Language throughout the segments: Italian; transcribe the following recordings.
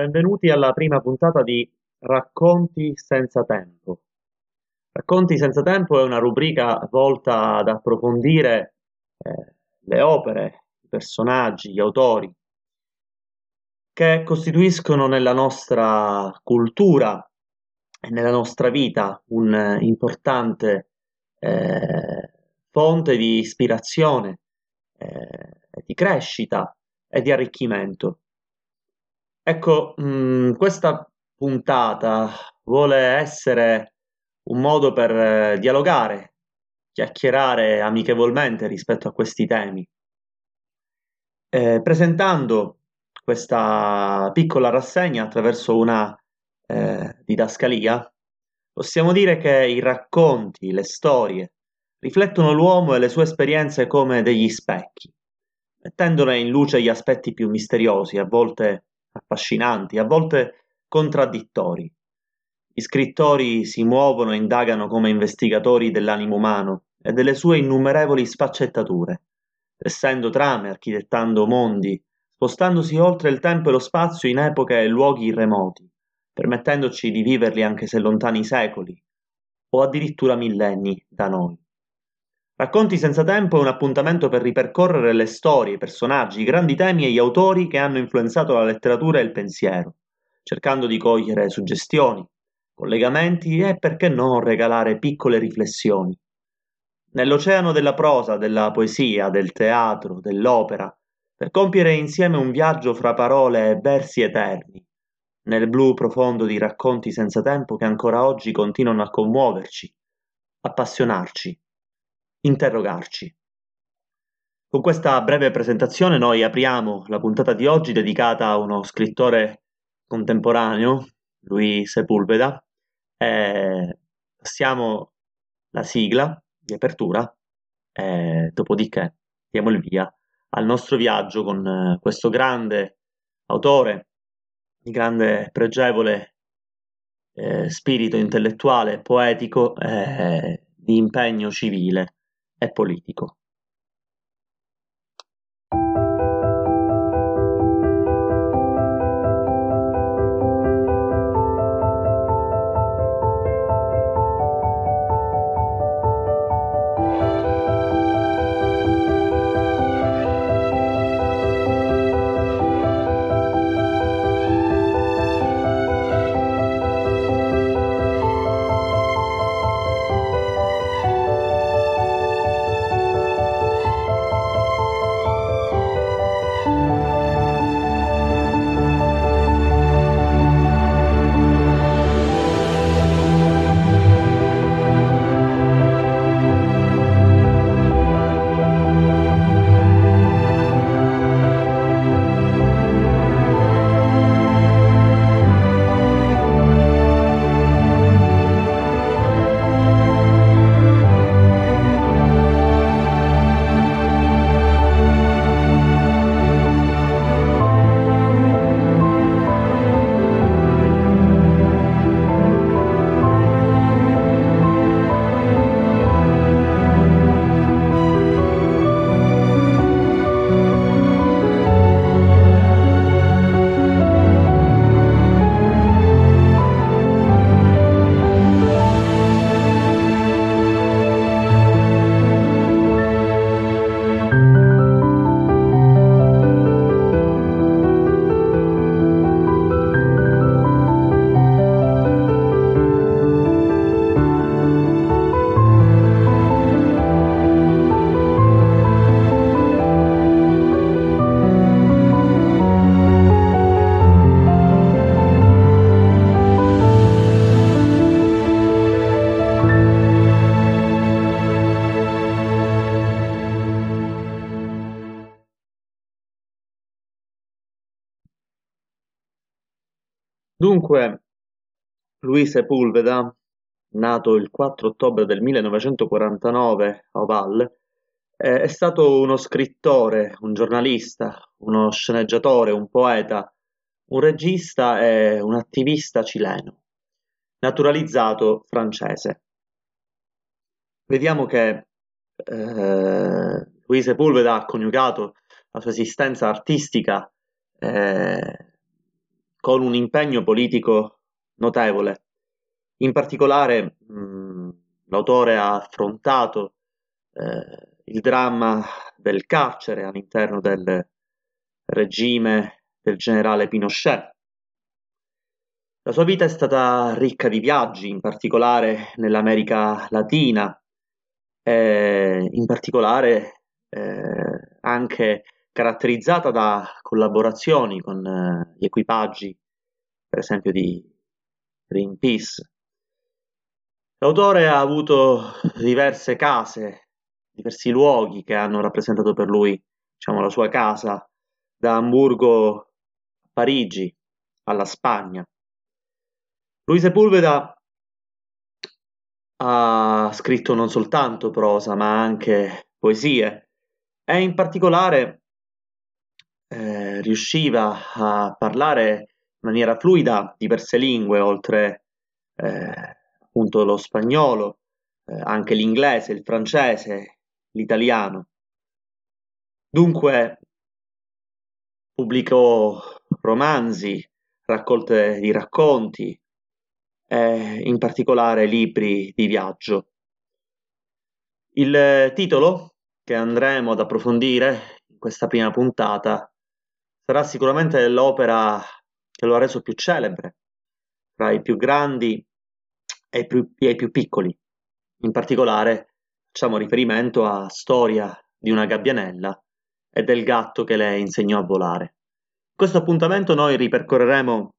benvenuti alla prima puntata di Racconti senza tempo. Racconti senza tempo è una rubrica volta ad approfondire eh, le opere, i personaggi, gli autori che costituiscono nella nostra cultura e nella nostra vita un importante eh, fonte di ispirazione, eh, di crescita e di arricchimento. Ecco, mh, mm, questa puntata vuole essere un modo per eh, dialogare, chiacchierare amichevolmente rispetto a questi temi, eh, presentando questa piccola rassegna attraverso una eh, didascalia, possiamo dire che i racconti, le storie, riflettono l'uomo e le sue esperienze come degli specchi, mettendone in luce gli aspetti più misteriosi, a volte affascinanti, a volte contraddittori. Gli scrittori si muovono e indagano come investigatori dell'animo umano e delle sue innumerevoli sfaccettature, tessendo trame, architettando mondi, spostandosi oltre il tempo e lo spazio in epoche e luoghi remoti, permettendoci di viverli anche se lontani secoli, o addirittura millenni da noi. Racconti senza tempo è un appuntamento per ripercorrere le storie, i personaggi, i grandi temi e gli autori che hanno influenzato la letteratura e il pensiero, cercando di cogliere suggestioni, collegamenti e, perché no, regalare piccole riflessioni. Nell'oceano della prosa, della poesia, del teatro, dell'opera, per compiere insieme un viaggio fra parole e versi eterni, nel blu profondo di racconti senza tempo che ancora oggi continuano a commuoverci, appassionarci interrogarci. Con questa breve presentazione noi apriamo la puntata di oggi dedicata a uno scrittore contemporaneo, lui Sepulveda, e passiamo la sigla di apertura e dopodiché diamo il via al nostro viaggio con eh, questo grande autore di grande pregevole eh, spirito intellettuale, poetico e di impegno civile politico. Dunque, Luis Sepulveda, nato il 4 ottobre del 1949 a Oval, è stato uno scrittore, un giornalista, uno sceneggiatore, un poeta, un regista e un attivista cileno, naturalizzato francese. Vediamo che eh, Luis Sepulveda ha coniugato la sua esistenza artistica eh, con un impegno politico notevole. In particolare mh, l'autore ha affrontato eh, il dramma del carcere all'interno del regime del generale Pinochet. La sua vita è stata ricca di viaggi, in particolare nell'America Latina, eh, in particolare eh, anche caratterizzata da collaborazioni con eh, gli equipaggi, per esempio di Greenpeace. L'autore ha avuto diverse case, diversi luoghi che hanno rappresentato per lui, diciamo, la sua casa, da Hamburgo a Parigi, alla Spagna. Luis Sepulveda ha scritto non soltanto prosa, ma anche poesie e in particolare eh, riusciva a parlare in maniera fluida diverse lingue, oltre eh, appunto lo spagnolo, eh, anche l'inglese, il francese, l'italiano. Dunque pubblicò romanzi, raccolte di racconti, eh, in particolare libri di viaggio. Il titolo che andremo ad approfondire in questa prima puntata sarà sicuramente l'opera che lo ha reso più celebre tra i più grandi e i più, e i più piccoli. In particolare facciamo riferimento a Storia di una gabbianella e del gatto che le insegnò a volare. In questo appuntamento noi ripercorreremo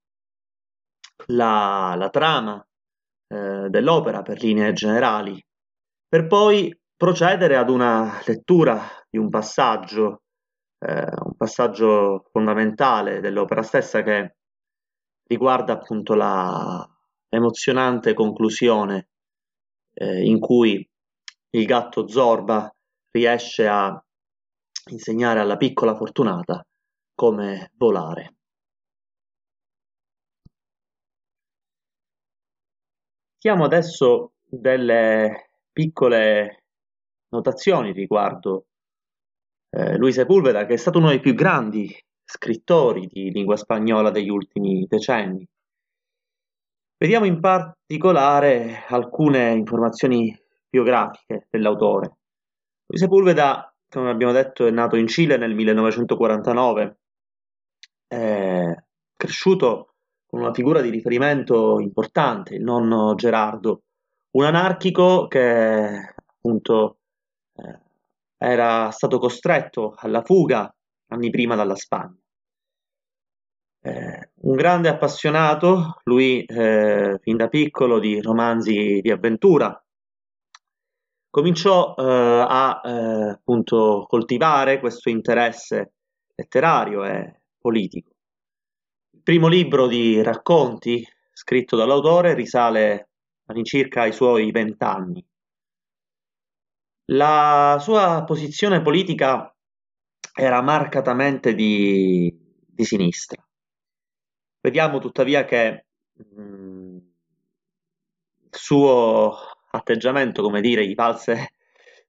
la, la trama eh, dell'opera per linee generali, per poi procedere ad una lettura di un passaggio, un passaggio fondamentale dell'opera stessa che riguarda appunto la emozionante conclusione eh, in cui il gatto Zorba riesce a insegnare alla piccola Fortunata come volare. Chiamo adesso delle piccole notazioni riguardo eh, Luis Sepulveda, che è stato uno dei più grandi scrittori di lingua spagnola degli ultimi decenni. Vediamo in particolare alcune informazioni biografiche dell'autore. Luis Sepulveda, come abbiamo detto, è nato in Cile nel 1949, è cresciuto con una figura di riferimento importante, il nonno Gerardo, un anarchico che appunto eh, era stato costretto alla fuga anni prima dalla Spagna. Eh, un grande appassionato, lui eh, fin da piccolo di romanzi di avventura, cominciò eh, a eh, appunto coltivare questo interesse letterario e politico. Il primo libro di racconti scritto dall'autore risale all'incirca ai suoi vent'anni. La sua posizione politica era marcatamente di, di sinistra. Vediamo tuttavia che mh, mm, il suo atteggiamento, come dire, gli valse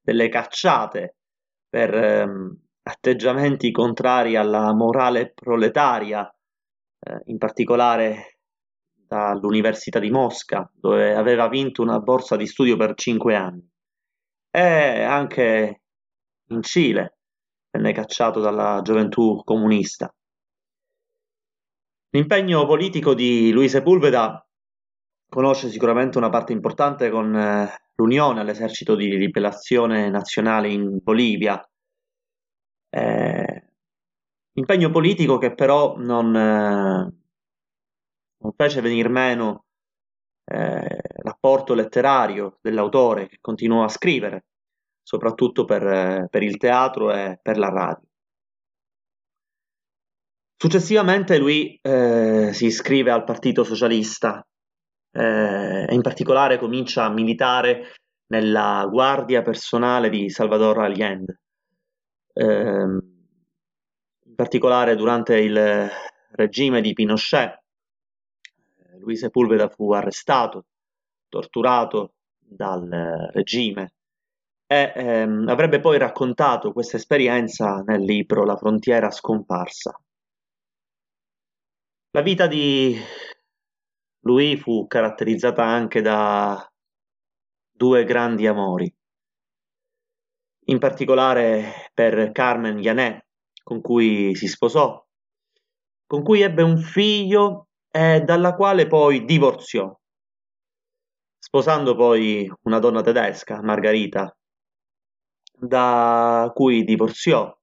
delle cacciate per ehm, atteggiamenti contrari alla morale proletaria eh, in particolare dall'Università di Mosca, dove aveva vinto una borsa di studio per cinque anni, e anche in Cile venne cacciato dalla gioventù comunista. L'impegno politico di Luis Sepulveda conosce sicuramente una parte importante con eh, l'Unione all'esercito di liberazione nazionale in Bolivia, eh, Impegno politico che però non, eh, non fece venir meno eh, l'apporto letterario dell'autore che continuò a scrivere, soprattutto per, eh, per il teatro e per la radio. Successivamente lui eh, si iscrive al Partito Socialista eh, e in particolare comincia a militare nella guardia personale di Salvador Allende. Eh, in particolare durante il regime di Pinochet. Luis Sepulveda fu arrestato, torturato dal regime e ehm, avrebbe poi raccontato questa esperienza nel libro La frontiera scomparsa. La vita di Louis fu caratterizzata anche da due grandi amori, in particolare per Carmen Janet, con cui si sposò, con cui ebbe un figlio e dalla quale poi divorziò, sposando poi una donna tedesca, Margarita, da cui divorziò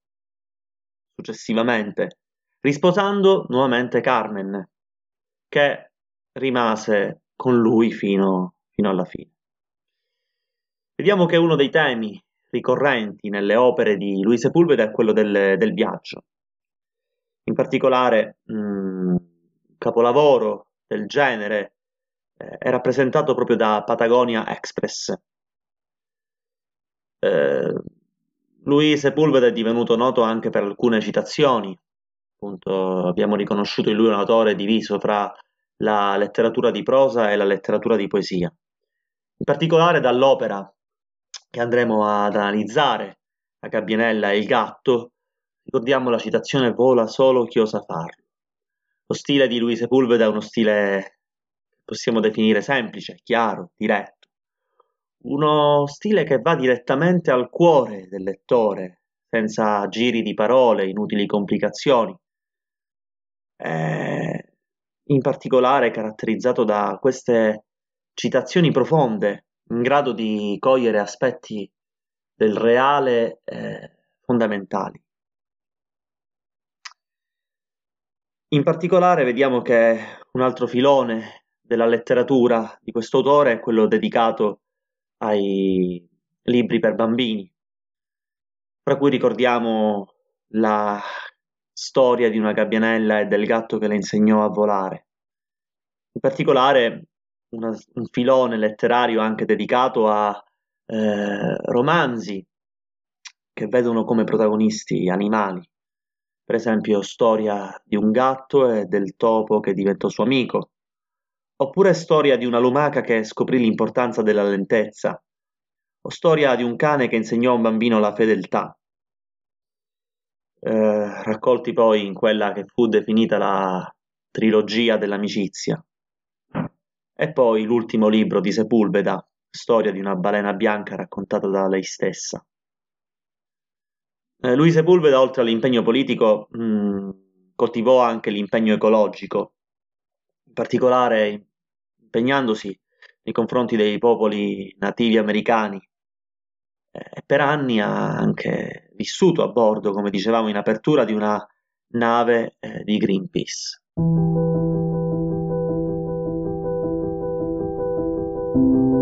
successivamente risposando nuovamente Carmen, che rimase con lui fino, fino alla fine. Vediamo che uno dei temi ricorrenti nelle opere di Luis Sepulveda è quello del, del viaggio. In particolare, un capolavoro del genere eh, è rappresentato proprio da Patagonia Express. Eh, Luis Sepulveda è divenuto noto anche per alcune citazioni appunto abbiamo riconosciuto in lui un autore diviso fra la letteratura di prosa e la letteratura di poesia. In particolare dall'opera che andremo ad analizzare, La gabbianella e il gatto, ricordiamo la citazione Vola solo chi osa farlo. Lo stile di Luis Sepulveda è uno stile che possiamo definire semplice, chiaro, diretto. Uno stile che va direttamente al cuore del lettore, senza giri di parole, inutili complicazioni, eh, in particolare caratterizzato da queste citazioni profonde, in grado di cogliere aspetti del reale eh, fondamentali. In particolare vediamo che un altro filone della letteratura di questo autore è quello dedicato ai libri per bambini, fra cui ricordiamo la storia di una gabbianella e del gatto che le insegnò a volare. In particolare una, un filone letterario anche dedicato a eh, romanzi che vedono come protagonisti animali, per esempio Storia di un gatto e del topo che diventò suo amico, oppure Storia di una lumaca che scoprì l'importanza della lentezza, o Storia di un cane che insegnò a un bambino la fedeltà eh, raccolti poi in quella che fu definita la trilogia dell'amicizia. E poi l'ultimo libro di Sepulveda, Storia di una balena bianca raccontata da lei stessa. Eh, Luis Sepulveda, oltre all'impegno politico, mh, coltivò anche l'impegno ecologico, in particolare impegnandosi nei confronti dei popoli nativi americani. Eh, e per anni ha anche vissuto a bordo, come dicevamo in apertura, di una nave eh, di Greenpeace. thank you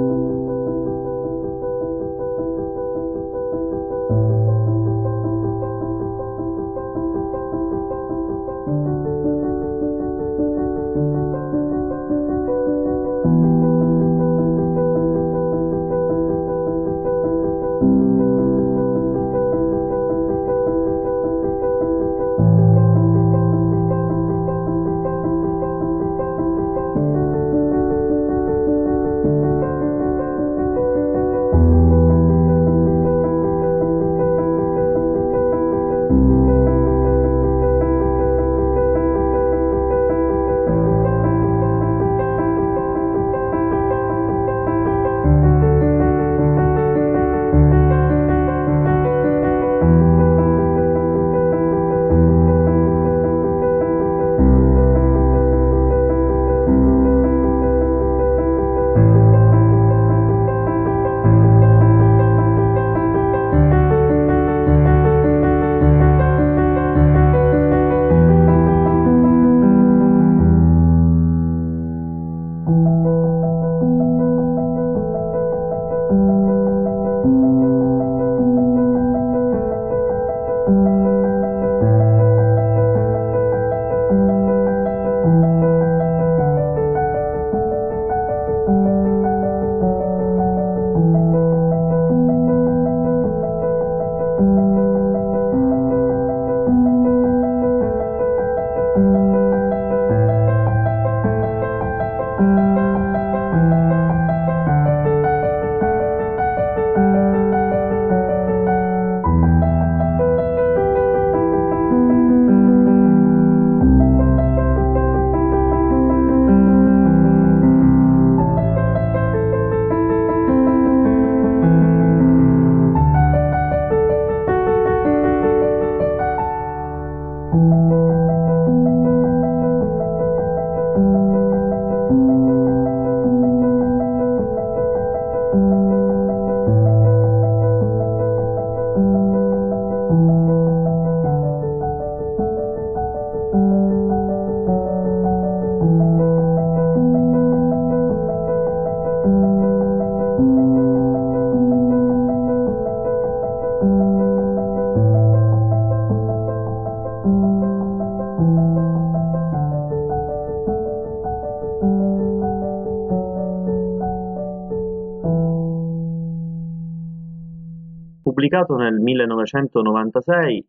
pubblicato nel 1996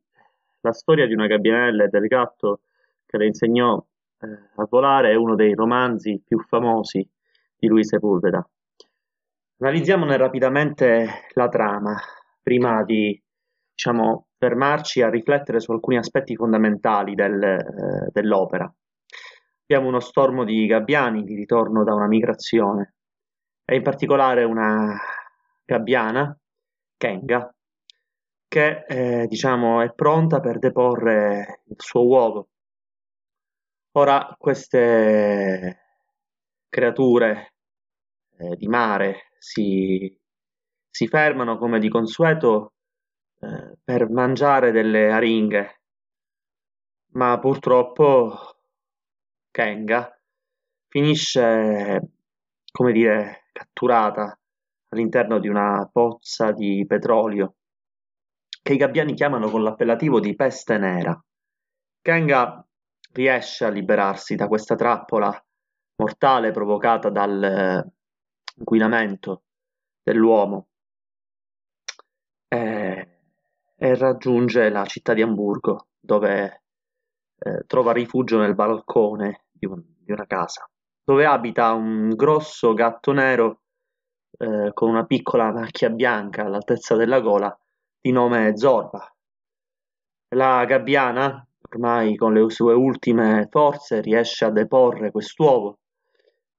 la storia di una gabbianella e del gatto che le insegnò eh, a volare è uno dei romanzi più famosi di Luis Sepulveda. Analizziamone rapidamente la trama, prima di diciamo, fermarci a riflettere su alcuni aspetti fondamentali del, eh, dell'opera. Abbiamo uno stormo di gabbiani di ritorno da una migrazione, e in particolare una gabbiana, Kenga, che eh, diciamo, è pronta per deporre il suo uovo. Ora queste creature eh, di mare si, si, fermano come di consueto eh, per mangiare delle aringhe, ma purtroppo Kenga finisce, come dire, catturata all'interno di una pozza di petrolio che i gabbiani chiamano con l'appellativo di peste nera. Kenga riesce a liberarsi da questa trappola mortale provocata dall'inquinamento dell'uomo e, e, raggiunge la città di Amburgo dove eh, trova rifugio nel balcone di, un, di, una casa dove abita un grosso gatto nero eh, con una piccola macchia bianca all'altezza della gola di nome Zorba. La gabbiana, ormai con le sue ultime forze, riesce a deporre quest'uovo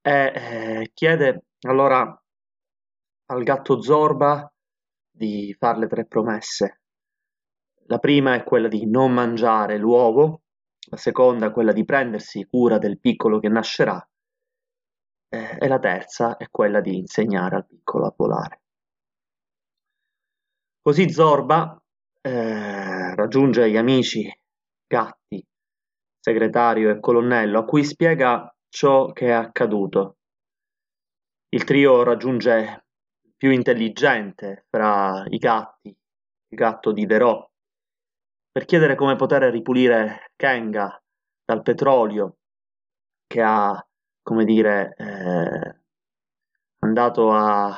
e eh, chiede allora al gatto Zorba di farle tre promesse. La prima è quella di non mangiare l'uovo, la seconda è quella di prendersi cura del piccolo che nascerà eh, e la terza è quella di insegnare al piccolo a volare. Così Zorba eh, raggiunge gli amici Gatti, segretario e colonnello, a cui spiega ciò che è accaduto. Il trio raggiunge il più intelligente fra i gatti, il gatto di Derò, per chiedere come poter ripulire Kenga dal petrolio che ha, come dire, eh, andato a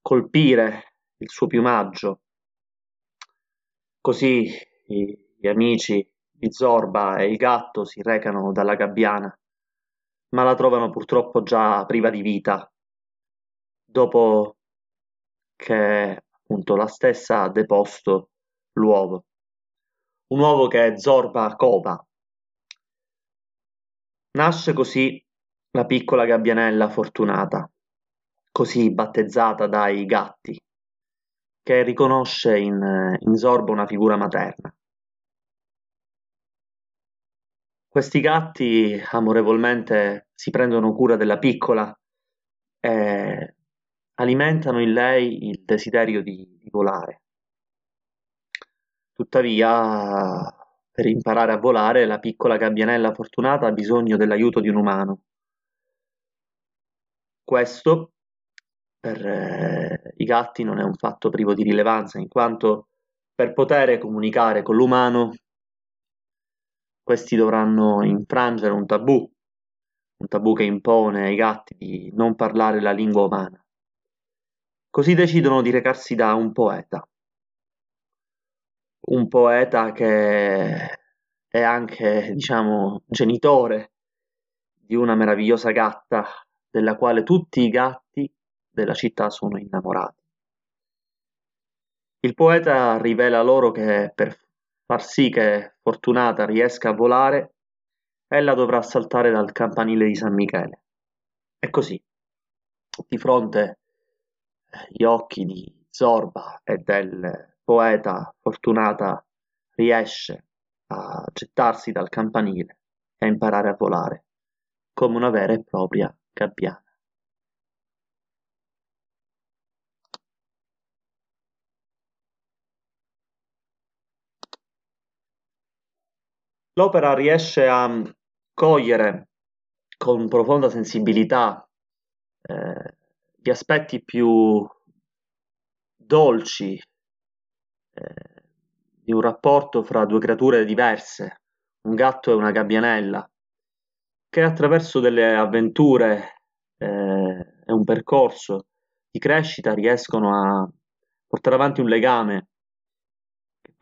colpire il suo piumaggio. Così gli amici di Zorba e il gatto si recano dalla gabbiana, ma la trovano purtroppo già priva di vita, dopo che appunto la stessa ha deposto l'uovo. Un uovo che Zorba cova. Nasce così la piccola gabbianella fortunata, così battezzata dai gatti che riconosce in, in Zorba una figura materna. Questi gatti amorevolmente si prendono cura della piccola e alimentano in lei il desiderio di, di volare. Tuttavia, per imparare a volare, la piccola gabbianella fortunata ha bisogno dell'aiuto di un umano. Questo per eh, i gatti non è un fatto privo di rilevanza, in quanto per poter comunicare con l'umano questi dovranno infrangere un tabù, un tabù che impone ai gatti di non parlare la lingua umana. Così decidono di recarsi da un poeta, un poeta che è anche, diciamo, genitore di una meravigliosa gatta della quale tutti i gatti della città sono innamorati. Il poeta rivela loro che per far sì che Fortunata riesca a volare, ella dovrà saltare dal campanile di San Michele. E così, di fronte agli occhi di Zorba e del poeta, Fortunata riesce a gettarsi dal campanile e a imparare a volare come una vera e propria gabbiana. L'opera riesce a cogliere con profonda sensibilità eh, gli aspetti più dolci eh, di un rapporto fra due creature diverse, un gatto e una gabbianella, che attraverso delle avventure eh, e un percorso di crescita riescono a portare avanti un legame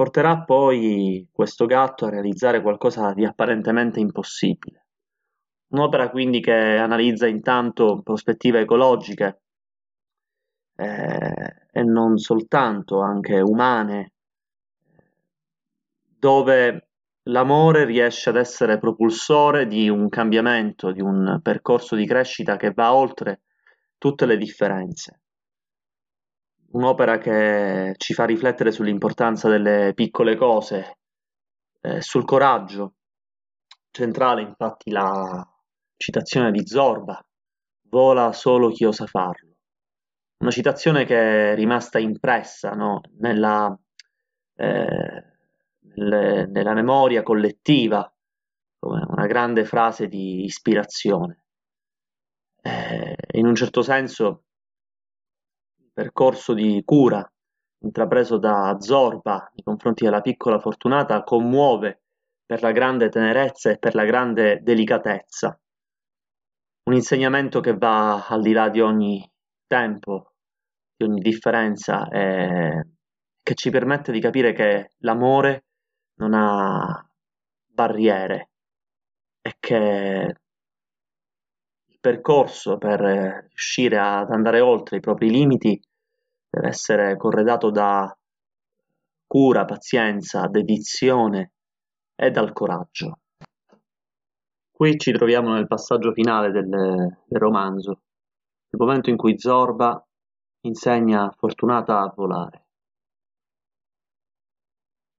porterà poi questo gatto a realizzare qualcosa di apparentemente impossibile. Un'opera quindi che analizza intanto prospettive ecologiche eh, e non soltanto, anche umane, dove l'amore riesce ad essere propulsore di un cambiamento, di un percorso di crescita che va oltre tutte le differenze. Un'opera che ci fa riflettere sull'importanza delle piccole cose, eh, sul coraggio. Centrale infatti la citazione di Zorba, vola solo chi osa farlo. Una citazione che è rimasta impressa no? nella, eh, nelle, nella memoria collettiva come una grande frase di ispirazione. Eh, in un certo senso percorso di cura intrapreso da Zorba nei confronti della piccola Fortunata commuove per la grande tenerezza e per la grande delicatezza. Un insegnamento che va al di là di ogni tempo, di ogni differenza e che ci permette di capire che l'amore non ha barriere e che percorso per riuscire ad andare oltre i propri limiti deve essere corredato da cura, pazienza, dedizione e dal coraggio. Qui ci troviamo nel passaggio finale del, del romanzo, il momento in cui Zorba insegna Fortunata a volare.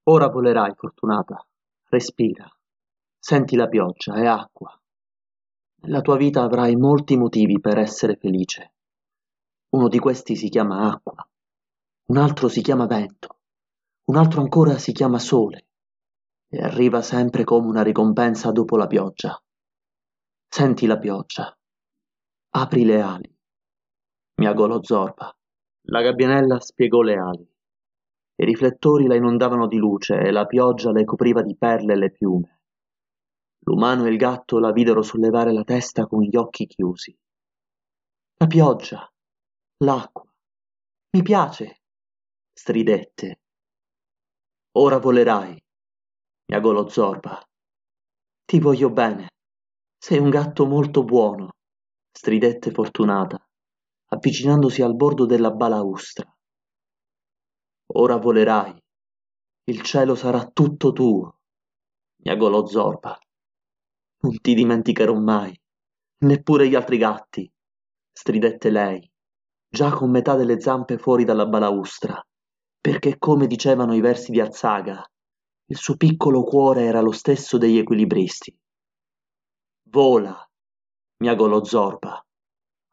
Ora volerai, Fortunata, respira, senti la pioggia, è acqua. Nella tua vita avrai molti motivi per essere felice. Uno di questi si chiama acqua, un altro si chiama vento, un altro ancora si chiama sole e arriva sempre come una ricompensa dopo la pioggia. Senti la pioggia, apri le ali. Miagò lo Zorba. La gabbianella spiegò le ali. I riflettori la inondavano di luce e la pioggia le copriva di perle le piume. L'umano e il gatto la videro sollevare la testa con gli occhi chiusi. La pioggia, l'acqua, mi piace, stridette. Ora volerai, miagò lo Zorba. Ti voglio bene. Sei un gatto molto buono, stridette Fortunata, avvicinandosi al bordo della balaustra. Ora volerai. Il cielo sarà tutto tuo, miagò lo Zorba. Non ti dimenticherò mai, neppure gli altri gatti, stridette lei, già con metà delle zampe fuori dalla balaustra, perché come dicevano i versi di Azzaga, il suo piccolo cuore era lo stesso degli equilibristi. Vola, miagò lo Zorba,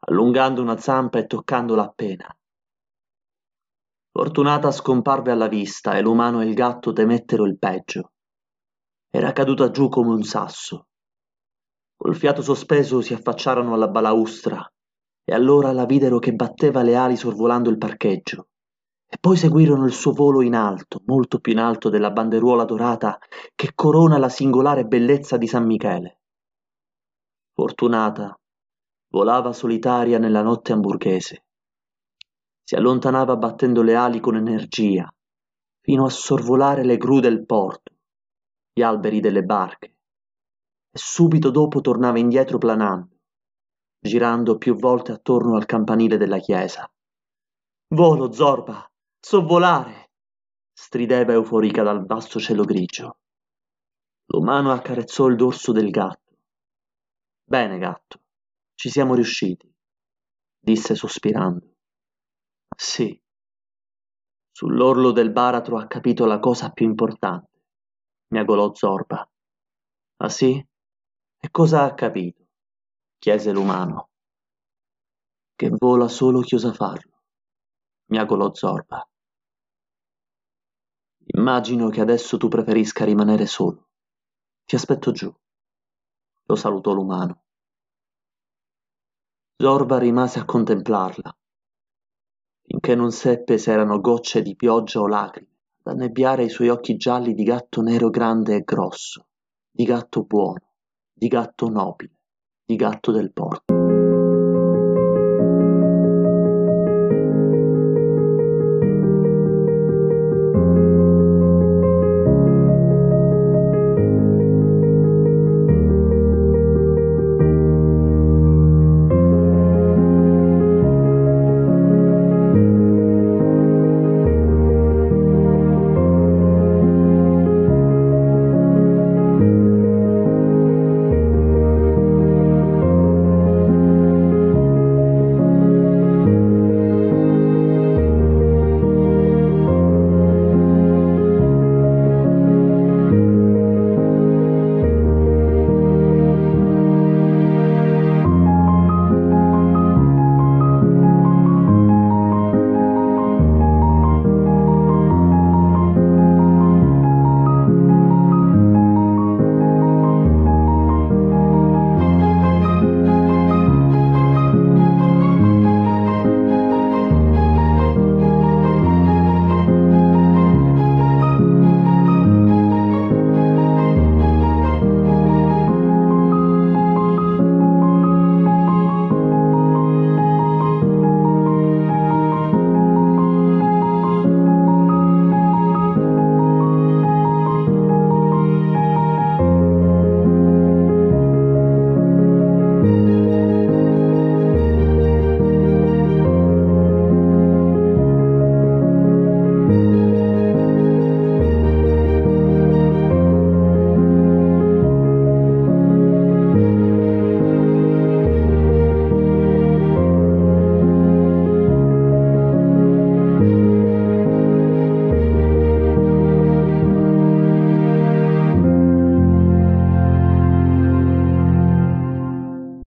allungando una zampa e toccandola appena. Fortunata scomparve alla vista e l'umano e il gatto temettero il peggio. Era caduta giù come un sasso. Col fiato sospeso si affacciarono alla balaustra e allora la videro che batteva le ali sorvolando il parcheggio. E poi seguirono il suo volo in alto, molto più in alto della banderuola dorata che corona la singolare bellezza di San Michele. Fortunata volava solitaria nella notte hamburghese si allontanava battendo le ali con energia, fino a sorvolare le gru del porto, gli alberi delle barche, subito dopo tornava indietro planando, girando più volte attorno al campanile della chiesa. Volo, Zorba, so volare! strideva euforica dal vasto cielo grigio. L'umano accarezzò il dorso del gatto. Bene, gatto, ci siamo riusciti, disse sospirando. Sì. Sull'orlo del baratro ha capito la cosa più importante, miagolò Zorba. Ah sì? E cosa ha capito? chiese l'umano. Che vola solo chi osa farlo, miagolò Zorba. Immagino che adesso tu preferisca rimanere solo. Ti aspetto giù. Lo salutò l'umano. Zorba rimase a contemplarla finché non seppe se erano gocce di pioggia o lacrime, ad annebbiare i suoi occhi gialli di gatto nero grande e grosso, di gatto buono, di gatto nobile, di gatto del porto.